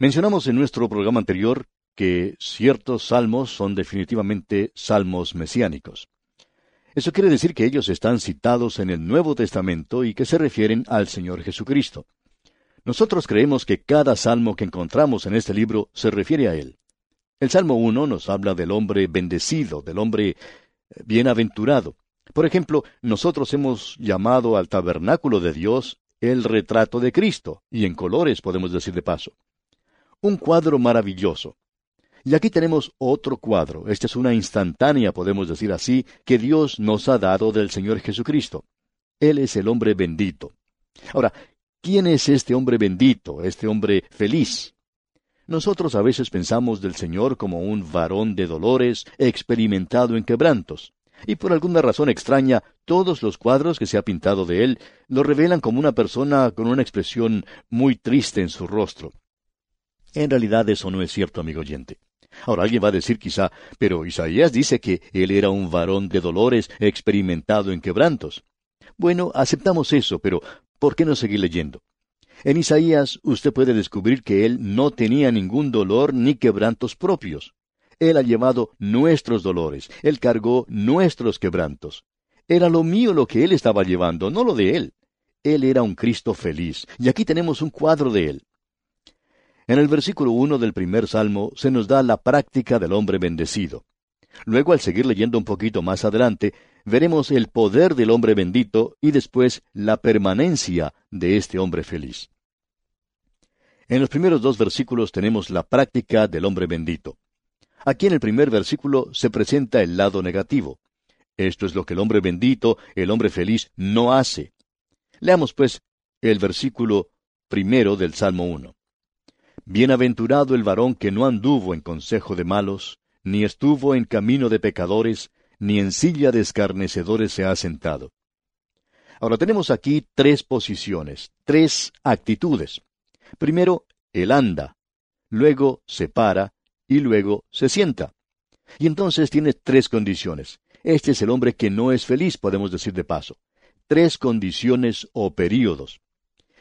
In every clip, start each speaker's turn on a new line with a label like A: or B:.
A: Mencionamos en nuestro programa anterior que ciertos salmos son definitivamente salmos mesiánicos. Eso quiere decir que ellos están citados en el Nuevo Testamento y que se refieren al Señor Jesucristo. Nosotros creemos que cada salmo que encontramos en este libro se refiere a Él. El Salmo 1 nos habla del hombre bendecido, del hombre bienaventurado. Por ejemplo, nosotros hemos llamado al tabernáculo de Dios el retrato de Cristo, y en colores podemos decir de paso. Un cuadro maravilloso. Y aquí tenemos otro cuadro. Esta es una instantánea, podemos decir así, que Dios nos ha dado del Señor Jesucristo. Él es el hombre bendito. Ahora, ¿quién es este hombre bendito, este hombre feliz? Nosotros a veces pensamos del Señor como un varón de dolores, experimentado en quebrantos. Y por alguna razón extraña, todos los cuadros que se ha pintado de él lo revelan como una persona con una expresión muy triste en su rostro. En realidad eso no es cierto, amigo oyente. Ahora alguien va a decir quizá, pero Isaías dice que él era un varón de dolores experimentado en quebrantos. Bueno, aceptamos eso, pero ¿por qué no seguir leyendo? En Isaías usted puede descubrir que él no tenía ningún dolor ni quebrantos propios. Él ha llevado nuestros dolores, él cargó nuestros quebrantos. Era lo mío lo que él estaba llevando, no lo de él. Él era un Cristo feliz, y aquí tenemos un cuadro de él. En el versículo uno del primer salmo se nos da la práctica del hombre bendecido. Luego, al seguir leyendo un poquito más adelante, veremos el poder del hombre bendito y después la permanencia de este hombre feliz. En los primeros dos versículos tenemos la práctica del hombre bendito. Aquí en el primer versículo se presenta el lado negativo. Esto es lo que el hombre bendito, el hombre feliz, no hace. Leamos pues el versículo primero del Salmo 1. Bienaventurado el varón que no anduvo en consejo de malos, ni estuvo en camino de pecadores, ni en silla de escarnecedores se ha sentado. Ahora tenemos aquí tres posiciones, tres actitudes. Primero, él anda, luego se para y luego se sienta. Y entonces tiene tres condiciones. Este es el hombre que no es feliz, podemos decir de paso. Tres condiciones o períodos.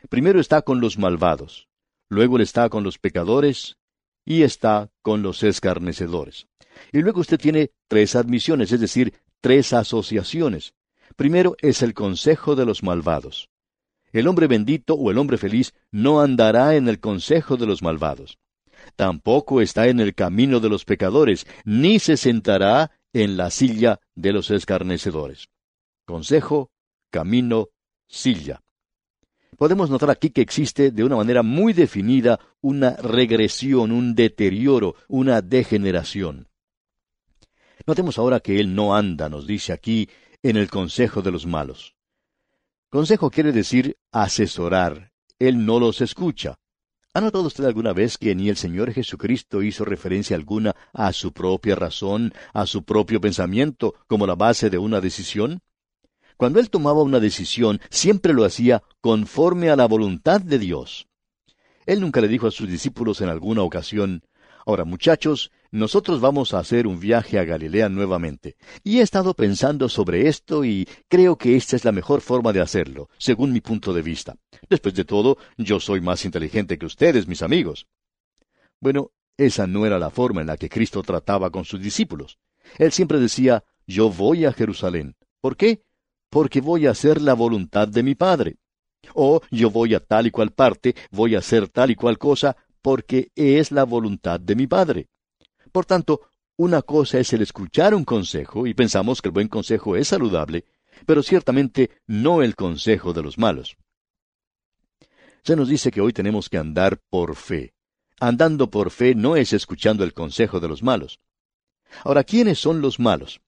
A: Primero está con los malvados luego él está con los pecadores y está con los escarnecedores. Y luego usted tiene tres admisiones, es decir, tres asociaciones. Primero es el consejo de los malvados. El hombre bendito o el hombre feliz no andará en el consejo de los malvados. Tampoco está en el camino de los pecadores, ni se sentará en la silla de los escarnecedores. Consejo, camino, silla podemos notar aquí que existe de una manera muy definida una regresión, un deterioro, una degeneración. Notemos ahora que Él no anda, nos dice aquí, en el consejo de los malos. Consejo quiere decir asesorar. Él no los escucha. ¿Ha notado usted alguna vez que ni el Señor Jesucristo hizo referencia alguna a su propia razón, a su propio pensamiento, como la base de una decisión? Cuando él tomaba una decisión, siempre lo hacía conforme a la voluntad de Dios. Él nunca le dijo a sus discípulos en alguna ocasión, Ahora, muchachos, nosotros vamos a hacer un viaje a Galilea nuevamente. Y he estado pensando sobre esto y creo que esta es la mejor forma de hacerlo, según mi punto de vista. Después de todo, yo soy más inteligente que ustedes, mis amigos. Bueno, esa no era la forma en la que Cristo trataba con sus discípulos. Él siempre decía, yo voy a Jerusalén. ¿Por qué? Porque voy a hacer la voluntad de mi Padre. O yo voy a tal y cual parte, voy a hacer tal y cual cosa, porque es la voluntad de mi Padre. Por tanto, una cosa es el escuchar un consejo, y pensamos que el buen consejo es saludable, pero ciertamente no el consejo de los malos. Se nos dice que hoy tenemos que andar por fe. Andando por fe no es escuchando el consejo de los malos. Ahora, ¿quiénes son los malos?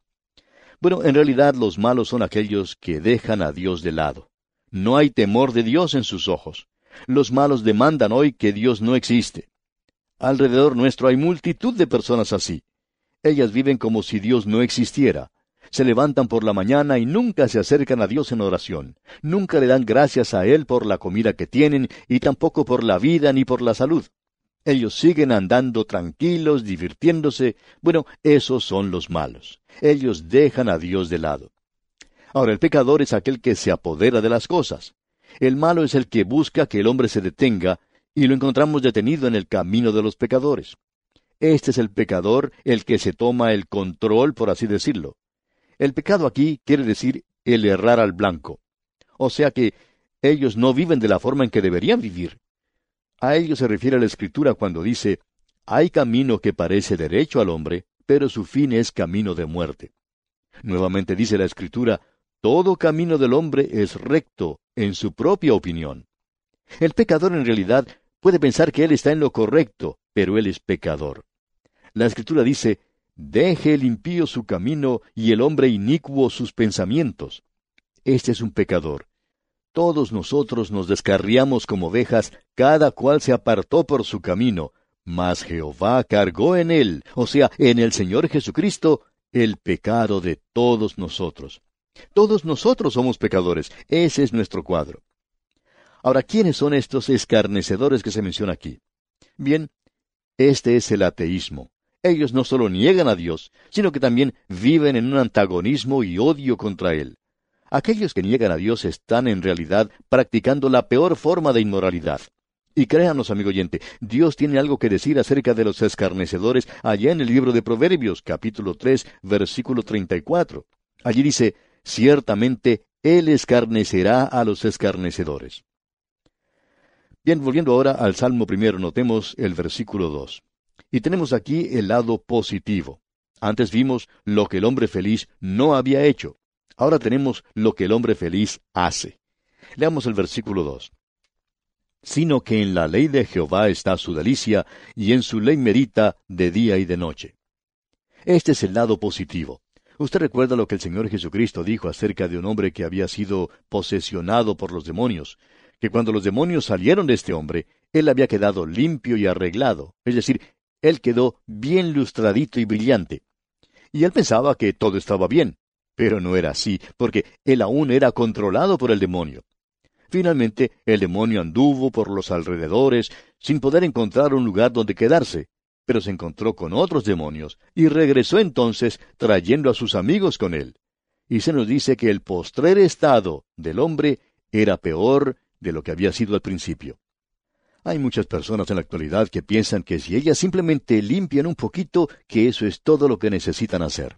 A: Bueno, en realidad los malos son aquellos que dejan a Dios de lado. No hay temor de Dios en sus ojos. Los malos demandan hoy que Dios no existe. Alrededor nuestro hay multitud de personas así. Ellas viven como si Dios no existiera. Se levantan por la mañana y nunca se acercan a Dios en oración. Nunca le dan gracias a Él por la comida que tienen y tampoco por la vida ni por la salud. Ellos siguen andando tranquilos, divirtiéndose. Bueno, esos son los malos. Ellos dejan a Dios de lado. Ahora, el pecador es aquel que se apodera de las cosas. El malo es el que busca que el hombre se detenga y lo encontramos detenido en el camino de los pecadores. Este es el pecador el que se toma el control, por así decirlo. El pecado aquí quiere decir el errar al blanco. O sea que ellos no viven de la forma en que deberían vivir. A ello se refiere la Escritura cuando dice, hay camino que parece derecho al hombre, pero su fin es camino de muerte. Nuevamente dice la Escritura, todo camino del hombre es recto en su propia opinión. El pecador en realidad puede pensar que él está en lo correcto, pero él es pecador. La Escritura dice, Deje el impío su camino y el hombre inicuo sus pensamientos. Este es un pecador. Todos nosotros nos descarriamos como ovejas, cada cual se apartó por su camino, mas Jehová cargó en él, o sea, en el Señor Jesucristo, el pecado de todos nosotros. Todos nosotros somos pecadores. Ese es nuestro cuadro. Ahora, ¿quiénes son estos escarnecedores que se menciona aquí? Bien, este es el ateísmo. Ellos no solo niegan a Dios, sino que también viven en un antagonismo y odio contra Él. Aquellos que niegan a Dios están en realidad practicando la peor forma de inmoralidad. Y créanos, amigo oyente, Dios tiene algo que decir acerca de los escarnecedores allá en el libro de Proverbios, capítulo 3, versículo 34. Allí dice, ciertamente Él escarnecerá a los escarnecedores. Bien, volviendo ahora al Salmo primero, notemos el versículo 2. Y tenemos aquí el lado positivo. Antes vimos lo que el hombre feliz no había hecho. Ahora tenemos lo que el hombre feliz hace. Leamos el versículo 2. Sino que en la ley de Jehová está su delicia, y en su ley medita de día y de noche. Este es el lado positivo. Usted recuerda lo que el Señor Jesucristo dijo acerca de un hombre que había sido posesionado por los demonios, que cuando los demonios salieron de este hombre, él había quedado limpio y arreglado, es decir, él quedó bien lustradito y brillante. Y él pensaba que todo estaba bien, pero no era así, porque él aún era controlado por el demonio. Finalmente, el demonio anduvo por los alrededores sin poder encontrar un lugar donde quedarse, pero se encontró con otros demonios y regresó entonces trayendo a sus amigos con él. Y se nos dice que el postrer estado del hombre era peor de lo que había sido al principio. Hay muchas personas en la actualidad que piensan que si ellas simplemente limpian un poquito, que eso es todo lo que necesitan hacer.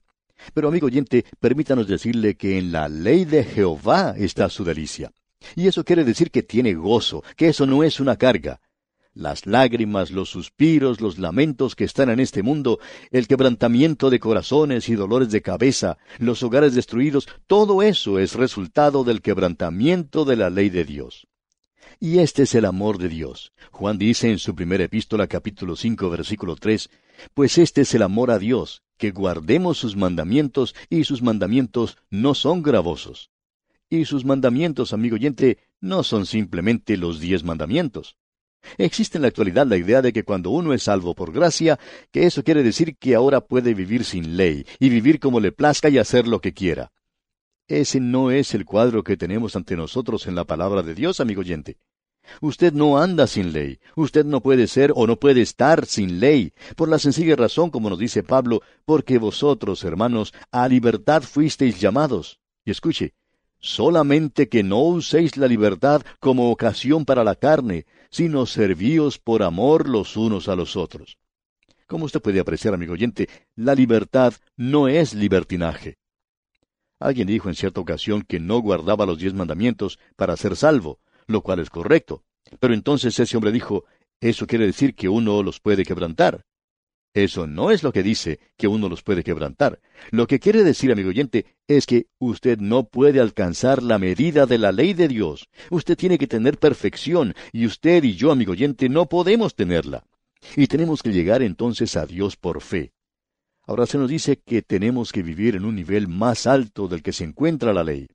A: Pero amigo oyente, permítanos decirle que en la ley de Jehová está su delicia. Y eso quiere decir que tiene gozo, que eso no es una carga. Las lágrimas, los suspiros, los lamentos que están en este mundo, el quebrantamiento de corazones y dolores de cabeza, los hogares destruidos, todo eso es resultado del quebrantamiento de la ley de Dios. Y este es el amor de Dios. Juan dice en su primera epístola capítulo 5 versículo 3, Pues este es el amor a Dios, que guardemos sus mandamientos, y sus mandamientos no son gravosos. Y sus mandamientos, amigo oyente, no son simplemente los diez mandamientos. Existe en la actualidad la idea de que cuando uno es salvo por gracia, que eso quiere decir que ahora puede vivir sin ley, y vivir como le plazca y hacer lo que quiera. Ese no es el cuadro que tenemos ante nosotros en la palabra de Dios, amigo oyente. Usted no anda sin ley, usted no puede ser o no puede estar sin ley, por la sencilla razón, como nos dice Pablo, porque vosotros, hermanos, a libertad fuisteis llamados. Y escuche, solamente que no uséis la libertad como ocasión para la carne, sino servíos por amor los unos a los otros. Como usted puede apreciar, amigo oyente, la libertad no es libertinaje. Alguien dijo en cierta ocasión que no guardaba los diez mandamientos para ser salvo, lo cual es correcto. Pero entonces ese hombre dijo, eso quiere decir que uno los puede quebrantar. Eso no es lo que dice que uno los puede quebrantar. Lo que quiere decir, amigo oyente, es que usted no puede alcanzar la medida de la ley de Dios. Usted tiene que tener perfección, y usted y yo, amigo oyente, no podemos tenerla. Y tenemos que llegar entonces a Dios por fe. Ahora se nos dice que tenemos que vivir en un nivel más alto del que se encuentra la ley.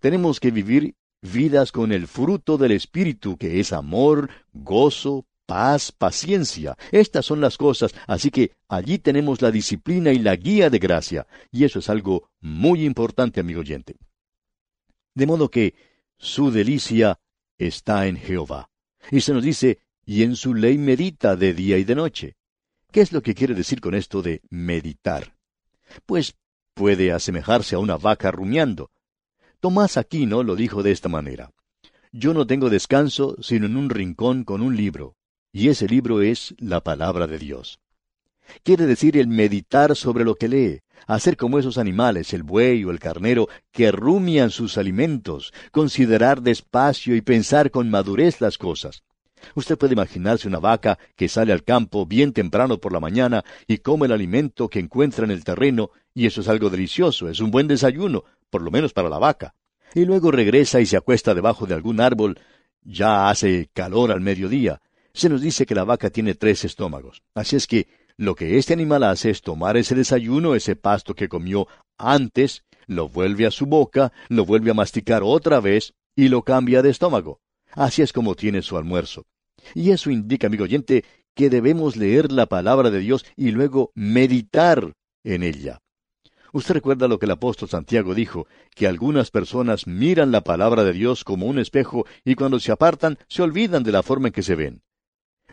A: Tenemos que vivir vidas con el fruto del Espíritu, que es amor, gozo, paz, paciencia. Estas son las cosas, así que allí tenemos la disciplina y la guía de gracia, y eso es algo muy importante, amigo oyente. De modo que su delicia está en Jehová. Y se nos dice, y en su ley medita de día y de noche. ¿Qué es lo que quiere decir con esto de meditar? Pues puede asemejarse a una vaca rumiando. Tomás Aquino lo dijo de esta manera. yo no tengo descanso sino en un rincón con un libro, y ese libro es la palabra de Dios. Quiere decir el meditar sobre lo que lee, hacer como esos animales, el buey o el carnero, que rumian sus alimentos, considerar despacio y pensar con madurez las cosas. Usted puede imaginarse una vaca que sale al campo bien temprano por la mañana y come el alimento que encuentra en el terreno, y eso es algo delicioso, es un buen desayuno, por lo menos para la vaca. Y luego regresa y se acuesta debajo de algún árbol. Ya hace calor al mediodía. Se nos dice que la vaca tiene tres estómagos. Así es que lo que este animal hace es tomar ese desayuno, ese pasto que comió antes, lo vuelve a su boca, lo vuelve a masticar otra vez y lo cambia de estómago. Así es como tiene su almuerzo. Y eso indica, amigo oyente, que debemos leer la palabra de Dios y luego meditar en ella. Usted recuerda lo que el apóstol Santiago dijo, que algunas personas miran la palabra de Dios como un espejo y cuando se apartan se olvidan de la forma en que se ven.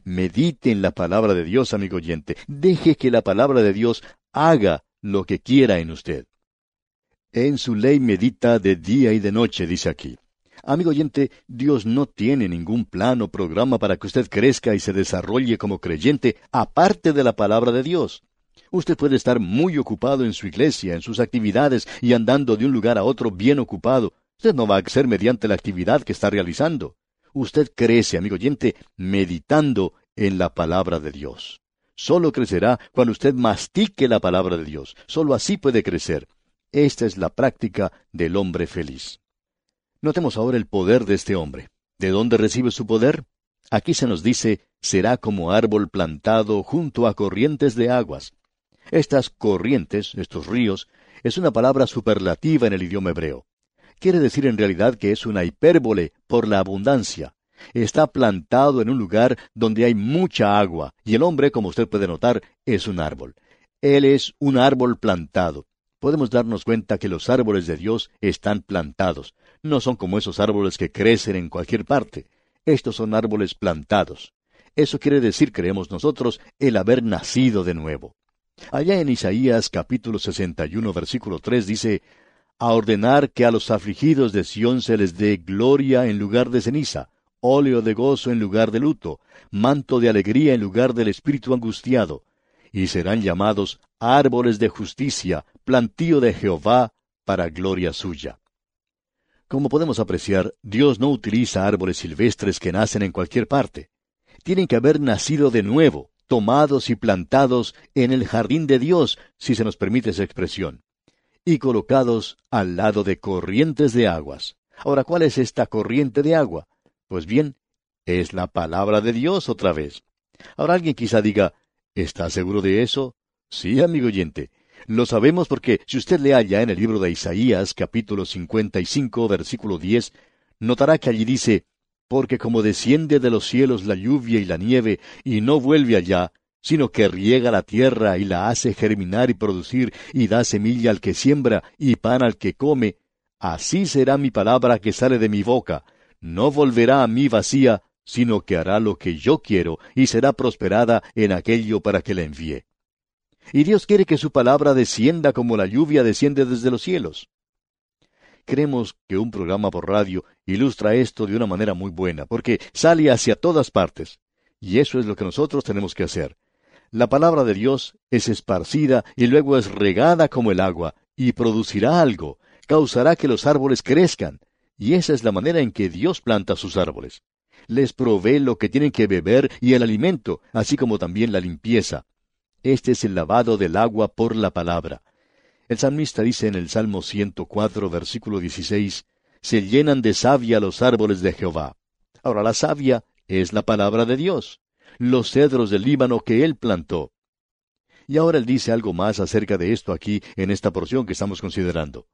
A: Medite en la palabra de Dios, amigo oyente. Deje que la palabra de Dios haga lo que quiera en usted. En su ley medita de día y de noche, dice aquí. Amigo oyente, Dios no tiene ningún plan o programa para que usted crezca y se desarrolle como creyente aparte de la palabra de Dios. Usted puede estar muy ocupado en su iglesia, en sus actividades y andando de un lugar a otro bien ocupado. Usted no va a ser mediante la actividad que está realizando. Usted crece, amigo oyente, meditando en la palabra de Dios. Solo crecerá cuando usted mastique la palabra de Dios. Solo así puede crecer. Esta es la práctica del hombre feliz. Notemos ahora el poder de este hombre. ¿De dónde recibe su poder? Aquí se nos dice, será como árbol plantado junto a corrientes de aguas. Estas corrientes, estos ríos, es una palabra superlativa en el idioma hebreo. Quiere decir en realidad que es una hipérbole por la abundancia. Está plantado en un lugar donde hay mucha agua, y el hombre, como usted puede notar, es un árbol. Él es un árbol plantado. Podemos darnos cuenta que los árboles de Dios están plantados no son como esos árboles que crecen en cualquier parte. Estos son árboles plantados. Eso quiere decir, creemos nosotros, el haber nacido de nuevo. Allá en Isaías capítulo 61 versículo 3 dice, a ordenar que a los afligidos de Sión se les dé gloria en lugar de ceniza, óleo de gozo en lugar de luto, manto de alegría en lugar del espíritu angustiado, y serán llamados árboles de justicia, plantío de Jehová, para gloria suya. Como podemos apreciar, Dios no utiliza árboles silvestres que nacen en cualquier parte. Tienen que haber nacido de nuevo, tomados y plantados en el jardín de Dios, si se nos permite esa expresión, y colocados al lado de corrientes de aguas. Ahora, ¿cuál es esta corriente de agua? Pues bien, es la palabra de Dios otra vez. Ahora alguien quizá diga, ¿está seguro de eso? Sí, amigo oyente, lo sabemos porque si usted lee allá en el libro de Isaías, capítulo 55, versículo 10, notará que allí dice, Porque como desciende de los cielos la lluvia y la nieve, y no vuelve allá, sino que riega la tierra y la hace germinar y producir, y da semilla al que siembra y pan al que come, así será mi palabra que sale de mi boca, no volverá a mí vacía, sino que hará lo que yo quiero, y será prosperada en aquello para que la envíe. Y Dios quiere que su palabra descienda como la lluvia desciende desde los cielos. Creemos que un programa por radio ilustra esto de una manera muy buena, porque sale hacia todas partes. Y eso es lo que nosotros tenemos que hacer. La palabra de Dios es esparcida y luego es regada como el agua, y producirá algo, causará que los árboles crezcan. Y esa es la manera en que Dios planta sus árboles. Les provee lo que tienen que beber y el alimento, así como también la limpieza. Este es el lavado del agua por la palabra. El salmista dice en el Salmo 104, versículo 16, Se llenan de savia los árboles de Jehová. Ahora la savia es la palabra de Dios, los cedros del Líbano que él plantó. Y ahora él dice algo más acerca de esto aquí en esta porción que estamos considerando.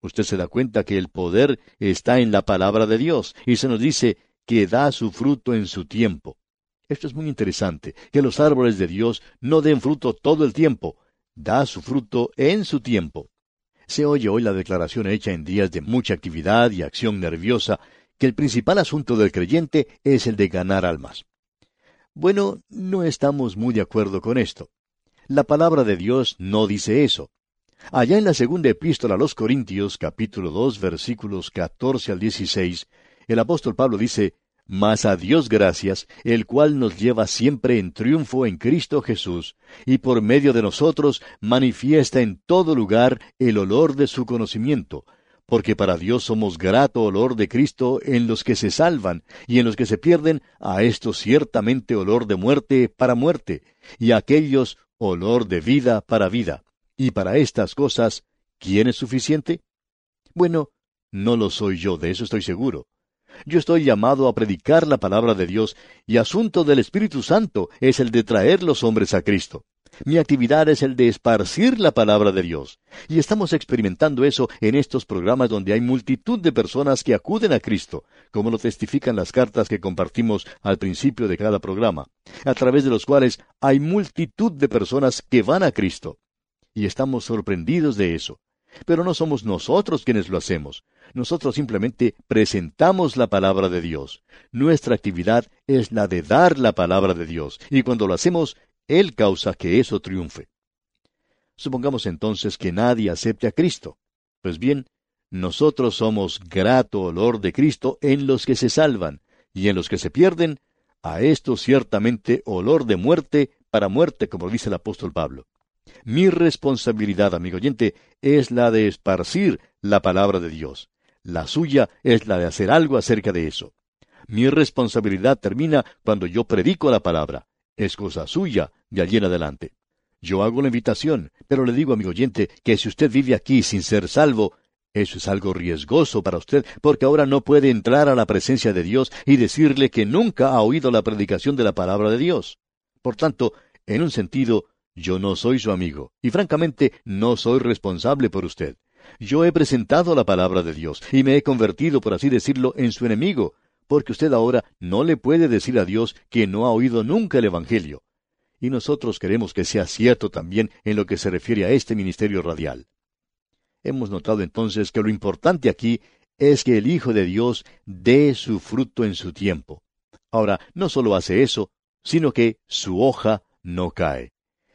A: Usted se da cuenta que el poder está en la palabra de Dios, y se nos dice que da su fruto en su tiempo. Esto es muy interesante, que los árboles de Dios no den fruto todo el tiempo, da su fruto en su tiempo. Se oye hoy la declaración hecha en días de mucha actividad y acción nerviosa, que el principal asunto del creyente es el de ganar almas. Bueno, no estamos muy de acuerdo con esto. La palabra de Dios no dice eso. Allá en la segunda epístola a los Corintios, capítulo 2, versículos 14 al 16, El apóstol Pablo dice, Mas a Dios gracias, el cual nos lleva siempre en triunfo en Cristo Jesús, y por medio de nosotros manifiesta en todo lugar el olor de su conocimiento, porque para Dios somos grato olor de Cristo en los que se salvan, y en los que se pierden, a esto ciertamente olor de muerte para muerte, y a aquellos olor de vida para vida. Y para estas cosas, ¿quién es suficiente? Bueno, no lo soy yo, de eso estoy seguro. Yo estoy llamado a predicar la palabra de Dios, y asunto del Espíritu Santo es el de traer los hombres a Cristo. Mi actividad es el de esparcir la palabra de Dios. Y estamos experimentando eso en estos programas donde hay multitud de personas que acuden a Cristo, como lo testifican las cartas que compartimos al principio de cada programa, a través de los cuales hay multitud de personas que van a Cristo. Y estamos sorprendidos de eso. Pero no somos nosotros quienes lo hacemos. Nosotros simplemente presentamos la palabra de Dios. Nuestra actividad es la de dar la palabra de Dios. Y cuando lo hacemos, él causa que eso triunfe. Supongamos entonces que nadie acepte a Cristo. Pues bien, nosotros somos grato olor de Cristo en los que se salvan, y en los que se pierden, a esto ciertamente olor de muerte para muerte, como dice el apóstol Pablo. Mi responsabilidad, amigo oyente, es la de esparcir la palabra de Dios. La suya es la de hacer algo acerca de eso. Mi responsabilidad termina cuando yo predico la palabra es cosa suya de allí en adelante. Yo hago la invitación, pero le digo, amigo oyente, que si usted vive aquí sin ser salvo, eso es algo riesgoso para usted, porque ahora no puede entrar a la presencia de Dios y decirle que nunca ha oído la predicación de la palabra de Dios. Por tanto, en un sentido, yo no soy su amigo, y francamente no soy responsable por usted. Yo he presentado la palabra de Dios, y me he convertido, por así decirlo, en su enemigo, porque usted ahora no le puede decir a Dios que no ha oído nunca el Evangelio. Y nosotros queremos que sea cierto también en lo que se refiere a este ministerio radial. Hemos notado entonces que lo importante aquí es que el Hijo de Dios dé su fruto en su tiempo. Ahora, no solo hace eso, sino que su hoja no cae.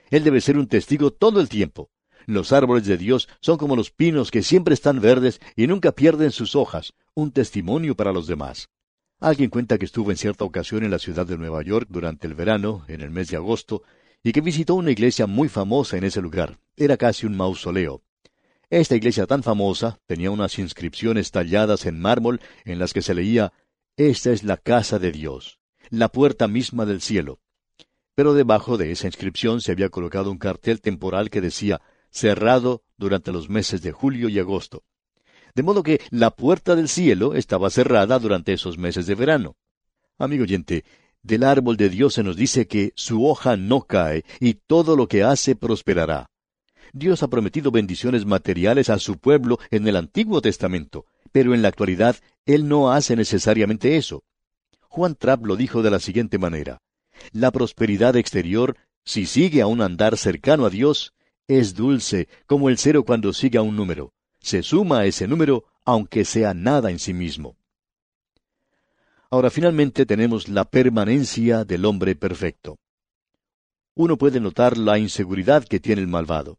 A: Él debe ser un testigo todo el tiempo. Los árboles de Dios son como los pinos que siempre están verdes y nunca pierden sus hojas, un testimonio para los demás. Alguien cuenta que estuvo en cierta ocasión en la ciudad de Nueva York durante el verano, en el mes de agosto, y que visitó una iglesia muy famosa en ese lugar. Era casi un mausoleo. Esta iglesia tan famosa tenía unas inscripciones talladas en mármol en las que se leía Esta es la casa de Dios, la puerta misma del cielo. Pero debajo de esa inscripción se había colocado un cartel temporal que decía cerrado durante los meses de julio y agosto de modo que la puerta del cielo estaba cerrada durante esos meses de verano. Amigo oyente, del árbol de Dios se nos dice que su hoja no cae y todo lo que hace prosperará. Dios ha prometido bendiciones materiales a su pueblo en el Antiguo Testamento, pero en la actualidad Él no hace necesariamente eso. Juan Trapp lo dijo de la siguiente manera. La prosperidad exterior, si sigue a un andar cercano a Dios, es dulce como el cero cuando sigue a un número se suma a ese número aunque sea nada en sí mismo. Ahora finalmente tenemos la permanencia del hombre perfecto. Uno puede notar la inseguridad que tiene el malvado.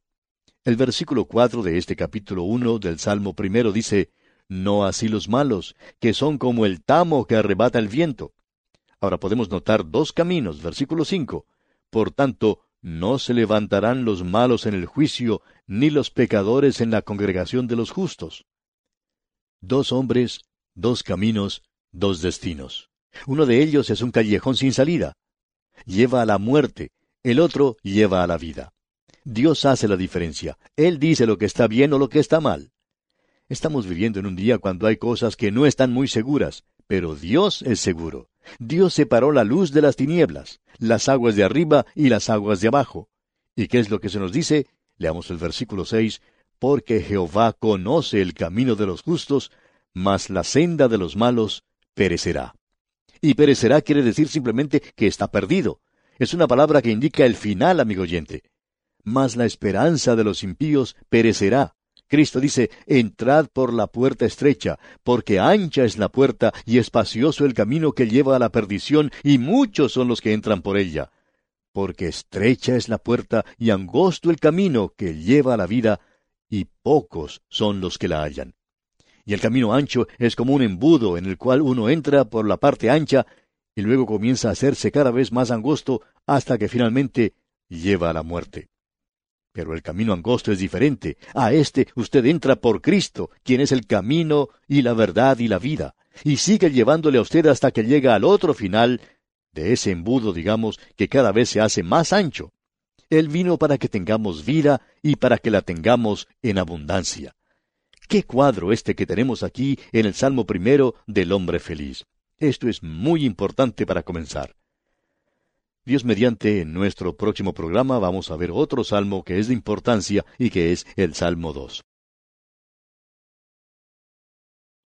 A: El versículo cuatro de este capítulo uno del Salmo primero dice No así los malos, que son como el tamo que arrebata el viento. Ahora podemos notar dos caminos, versículo cinco. Por tanto, no se levantarán los malos en el juicio, ni los pecadores en la congregación de los justos. Dos hombres, dos caminos, dos destinos. Uno de ellos es un callejón sin salida. Lleva a la muerte, el otro lleva a la vida. Dios hace la diferencia. Él dice lo que está bien o lo que está mal. Estamos viviendo en un día cuando hay cosas que no están muy seguras, pero Dios es seguro. Dios separó la luz de las tinieblas, las aguas de arriba y las aguas de abajo. ¿Y qué es lo que se nos dice? Leamos el versículo seis, porque Jehová conoce el camino de los justos, mas la senda de los malos perecerá. Y perecerá quiere decir simplemente que está perdido. Es una palabra que indica el final, amigo oyente. Mas la esperanza de los impíos perecerá. Cristo dice, entrad por la puerta estrecha, porque ancha es la puerta y espacioso el camino que lleva a la perdición, y muchos son los que entran por ella. Porque estrecha es la puerta y angosto el camino que lleva a la vida, y pocos son los que la hallan. Y el camino ancho es como un embudo en el cual uno entra por la parte ancha y luego comienza a hacerse cada vez más angosto hasta que finalmente lleva a la muerte. Pero el camino angosto es diferente. A este usted entra por Cristo, quien es el camino y la verdad y la vida, y sigue llevándole a usted hasta que llega al otro final de ese embudo, digamos, que cada vez se hace más ancho. Él vino para que tengamos vida y para que la tengamos en abundancia. Qué cuadro este que tenemos aquí en el Salmo primero del hombre feliz. Esto es muy importante para comenzar. Dios mediante, en nuestro próximo programa vamos a ver otro salmo que es de importancia y que es el Salmo 2.